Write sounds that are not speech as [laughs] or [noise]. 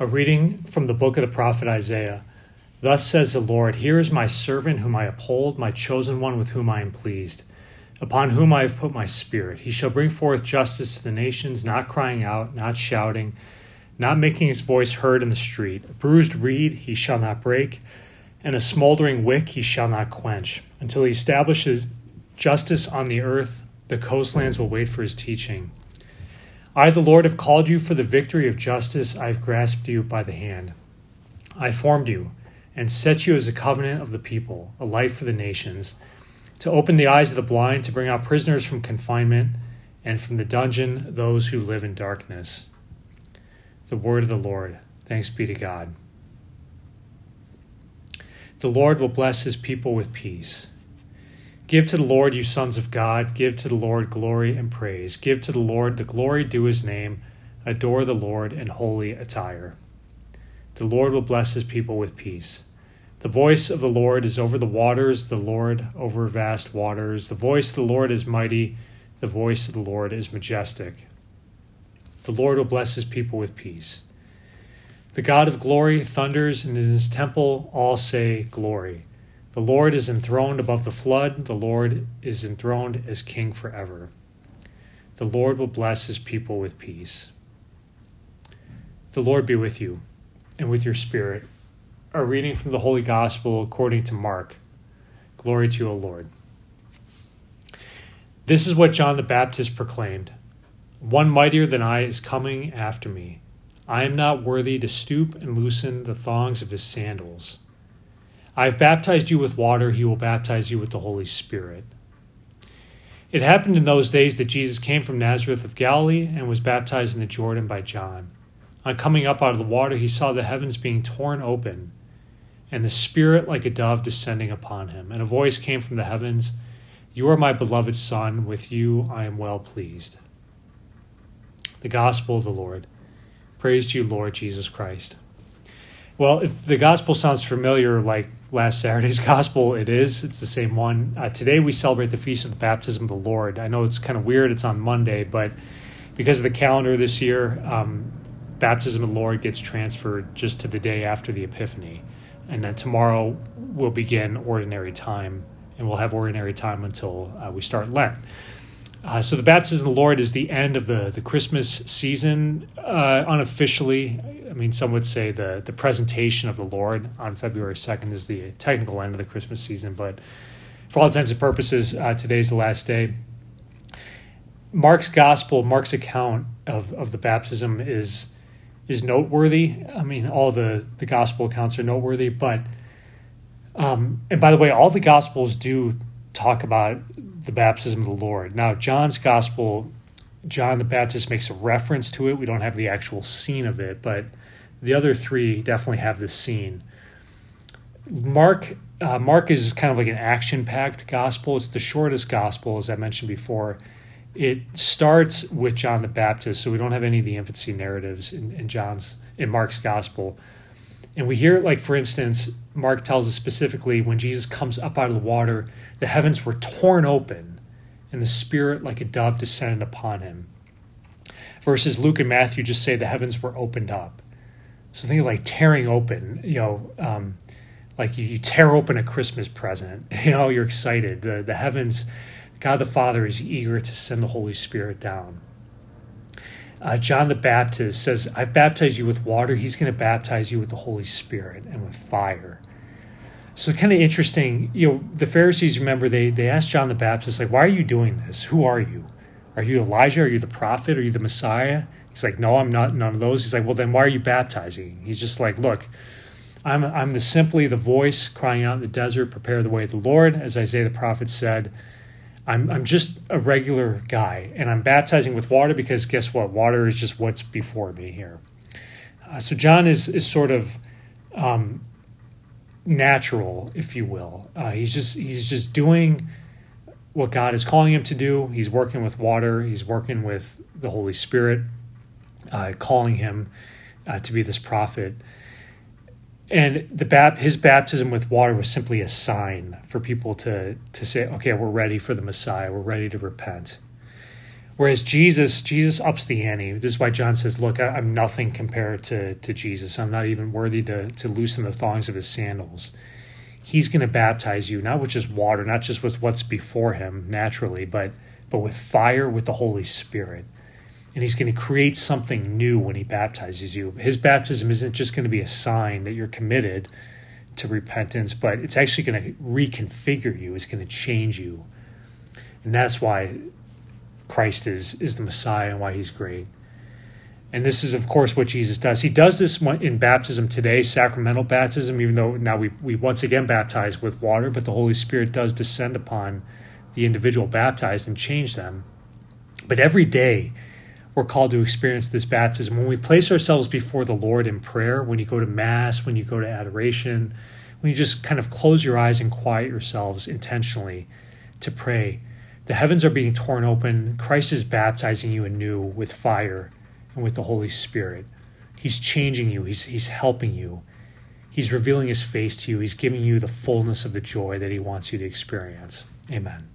A reading from the book of the prophet Isaiah. Thus says the Lord Here is my servant whom I uphold, my chosen one with whom I am pleased, upon whom I have put my spirit. He shall bring forth justice to the nations, not crying out, not shouting, not making his voice heard in the street. A bruised reed he shall not break, and a smoldering wick he shall not quench, until he establishes justice on the earth. The coastlands will wait for his teaching. I, the Lord, have called you for the victory of justice. I have grasped you by the hand. I formed you and set you as a covenant of the people, a light for the nations, to open the eyes of the blind, to bring out prisoners from confinement, and from the dungeon those who live in darkness. The word of the Lord. Thanks be to God. The Lord will bless his people with peace. Give to the Lord, you sons of God. Give to the Lord glory and praise. Give to the Lord the glory due his name. Adore the Lord in holy attire. The Lord will bless his people with peace. The voice of the Lord is over the waters, the Lord over vast waters. The voice of the Lord is mighty, the voice of the Lord is majestic. The Lord will bless his people with peace. The God of glory thunders, and in his temple all say, Glory. The Lord is enthroned above the flood. The Lord is enthroned as king forever. The Lord will bless his people with peace. The Lord be with you and with your spirit. A reading from the Holy Gospel according to Mark. Glory to you, O Lord. This is what John the Baptist proclaimed One mightier than I is coming after me. I am not worthy to stoop and loosen the thongs of his sandals. I have baptized you with water, he will baptize you with the Holy Spirit. It happened in those days that Jesus came from Nazareth of Galilee and was baptized in the Jordan by John. On coming up out of the water, he saw the heavens being torn open, and the Spirit like a dove descending upon him. And a voice came from the heavens You are my beloved Son, with you I am well pleased. The Gospel of the Lord. Praise to you, Lord Jesus Christ. Well, if the gospel sounds familiar, like last Saturday's [laughs] gospel, it is. It's the same one. Uh, today we celebrate the feast of the baptism of the Lord. I know it's kind of weird. It's on Monday, but because of the calendar this year, um, baptism of the Lord gets transferred just to the day after the Epiphany, and then tomorrow we'll begin ordinary time, and we'll have ordinary time until uh, we start Lent. Uh, so the baptism of the Lord is the end of the, the Christmas season, uh, unofficially. I mean, some would say the, the presentation of the Lord on February 2nd is the technical end of the Christmas season, but for all intents and purposes, uh, today's the last day. Mark's gospel, Mark's account of, of the baptism is is noteworthy. I mean, all the, the gospel accounts are noteworthy, but um, and by the way, all the gospels do talk about the baptism of the Lord. Now, John's gospel, John the Baptist makes a reference to it. We don't have the actual scene of it, but the other three definitely have the scene. Mark uh, Mark is kind of like an action-packed gospel. It's the shortest gospel, as I mentioned before. It starts with John the Baptist, so we don't have any of the infancy narratives in, in John's in Mark's gospel. And we hear, like for instance, Mark tells us specifically when Jesus comes up out of the water, the heavens were torn open, and the Spirit, like a dove, descended upon him. Versus Luke and Matthew just say the heavens were opened up. So think of like tearing open, you know, um, like you, you tear open a Christmas present. [laughs] You know, you're excited. The the heavens, God the Father is eager to send the Holy Spirit down. Uh, John the Baptist says, I've baptized you with water. He's going to baptize you with the Holy Spirit and with fire. So kind of interesting, you know, the Pharisees remember they they asked John the Baptist like, "Why are you doing this? Who are you? Are you Elijah? Are you the prophet? Are you the Messiah?" He's like, "No, I'm not none of those." He's like, "Well, then why are you baptizing?" He's just like, "Look, I'm I'm the simply the voice crying out in the desert, prepare the way of the Lord, as Isaiah the prophet said." I'm I'm just a regular guy, and I'm baptizing with water because guess what? Water is just what's before me here. Uh, so John is is sort of um, natural, if you will. Uh, he's just he's just doing what God is calling him to do. He's working with water. He's working with the Holy Spirit, uh, calling him uh, to be this prophet. And the bap- his baptism with water was simply a sign for people to to say, okay, we're ready for the Messiah. We're ready to repent. Whereas Jesus, Jesus ups the ante. This is why John says, "Look, I, am nothing compared to to Jesus. I'm not even worthy to to loosen the thongs of his sandals." He's going to baptize you not with just water, not just with what's before him naturally, but but with fire, with the Holy Spirit. And he's going to create something new when he baptizes you. His baptism isn't just going to be a sign that you're committed to repentance, but it's actually going to reconfigure you. It's going to change you. And that's why Christ is is the Messiah and why he's great. And this is, of course, what Jesus does. He does this in baptism today, sacramental baptism, even though now we, we once again baptize with water, but the Holy Spirit does descend upon the individual baptized and change them. But every day, we're called to experience this baptism. When we place ourselves before the Lord in prayer, when you go to Mass, when you go to adoration, when you just kind of close your eyes and quiet yourselves intentionally to pray, the heavens are being torn open. Christ is baptizing you anew with fire and with the Holy Spirit. He's changing you, He's, he's helping you. He's revealing His face to you. He's giving you the fullness of the joy that He wants you to experience. Amen.